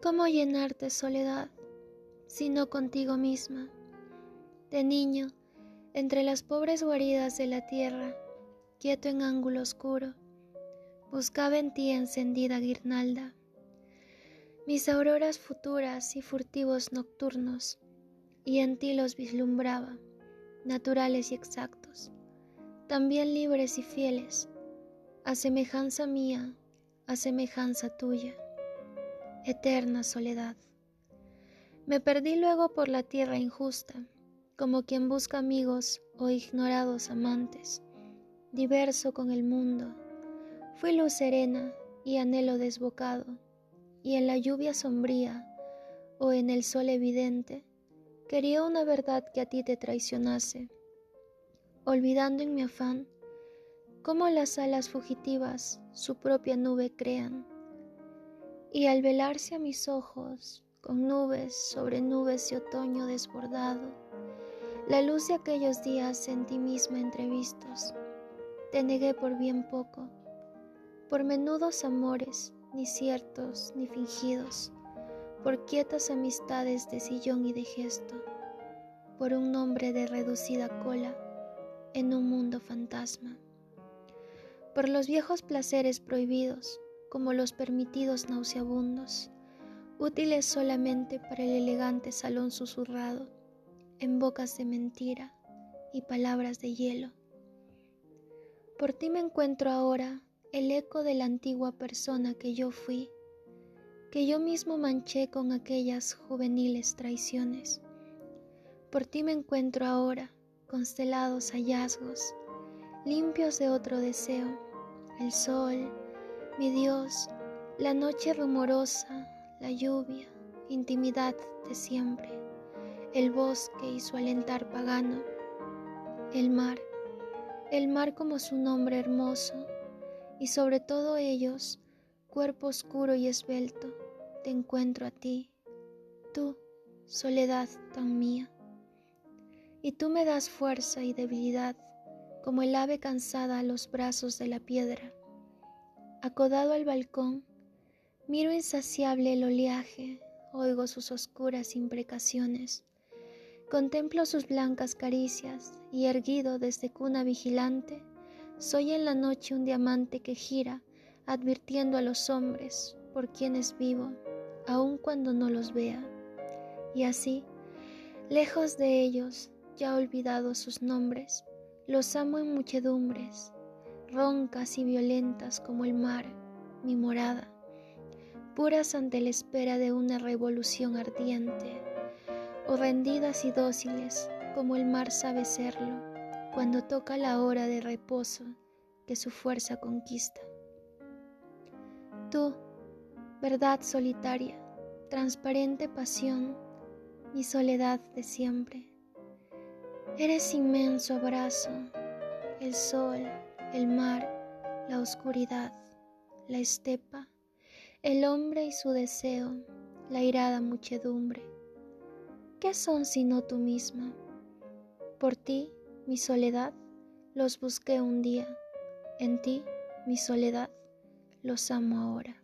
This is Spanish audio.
¿Cómo llenarte soledad, sino contigo misma? De niño, entre las pobres guaridas de la tierra, quieto en ángulo oscuro, buscaba en ti encendida guirnalda. Mis auroras futuras y furtivos nocturnos, y en ti los vislumbraba, naturales y exactos, también libres y fieles, a semejanza mía, a semejanza tuya. Eterna soledad. Me perdí luego por la tierra injusta, como quien busca amigos o ignorados amantes, diverso con el mundo. Fui luz serena y anhelo desbocado, y en la lluvia sombría o en el sol evidente, quería una verdad que a ti te traicionase, olvidando en mi afán cómo las alas fugitivas su propia nube crean, y al velarse a mis ojos con nubes sobre nubes de otoño desbordado, la luz de aquellos días en ti misma entrevistos, te negué por bien poco, por menudos amores, ni ciertos ni fingidos, por quietas amistades de sillón y de gesto, por un nombre de reducida cola en un mundo fantasma por los viejos placeres prohibidos, como los permitidos nauseabundos, útiles solamente para el elegante salón susurrado, en bocas de mentira y palabras de hielo. Por ti me encuentro ahora el eco de la antigua persona que yo fui, que yo mismo manché con aquellas juveniles traiciones. Por ti me encuentro ahora constelados hallazgos, limpios de otro deseo, el sol, mi Dios, la noche rumorosa, la lluvia, intimidad de siempre, el bosque y su alentar pagano, el mar, el mar como su nombre hermoso, y sobre todo ellos, cuerpo oscuro y esbelto, te encuentro a ti, tú, soledad tan mía. Y tú me das fuerza y debilidad como el ave cansada a los brazos de la piedra. Acodado al balcón, miro insaciable el oleaje, oigo sus oscuras imprecaciones, contemplo sus blancas caricias y erguido desde cuna vigilante, soy en la noche un diamante que gira, advirtiendo a los hombres por quienes vivo, aun cuando no los vea. Y así, lejos de ellos, ya olvidados sus nombres, los amo en muchedumbres, roncas y violentas como el mar, mi morada, puras ante la espera de una revolución ardiente, o rendidas y dóciles como el mar sabe serlo cuando toca la hora de reposo que su fuerza conquista. Tú, verdad solitaria, transparente pasión, mi soledad de siempre Eres inmenso abrazo, el sol, el mar, la oscuridad, la estepa, el hombre y su deseo, la irada muchedumbre. ¿Qué son sino tú misma? Por ti, mi soledad, los busqué un día, en ti, mi soledad, los amo ahora.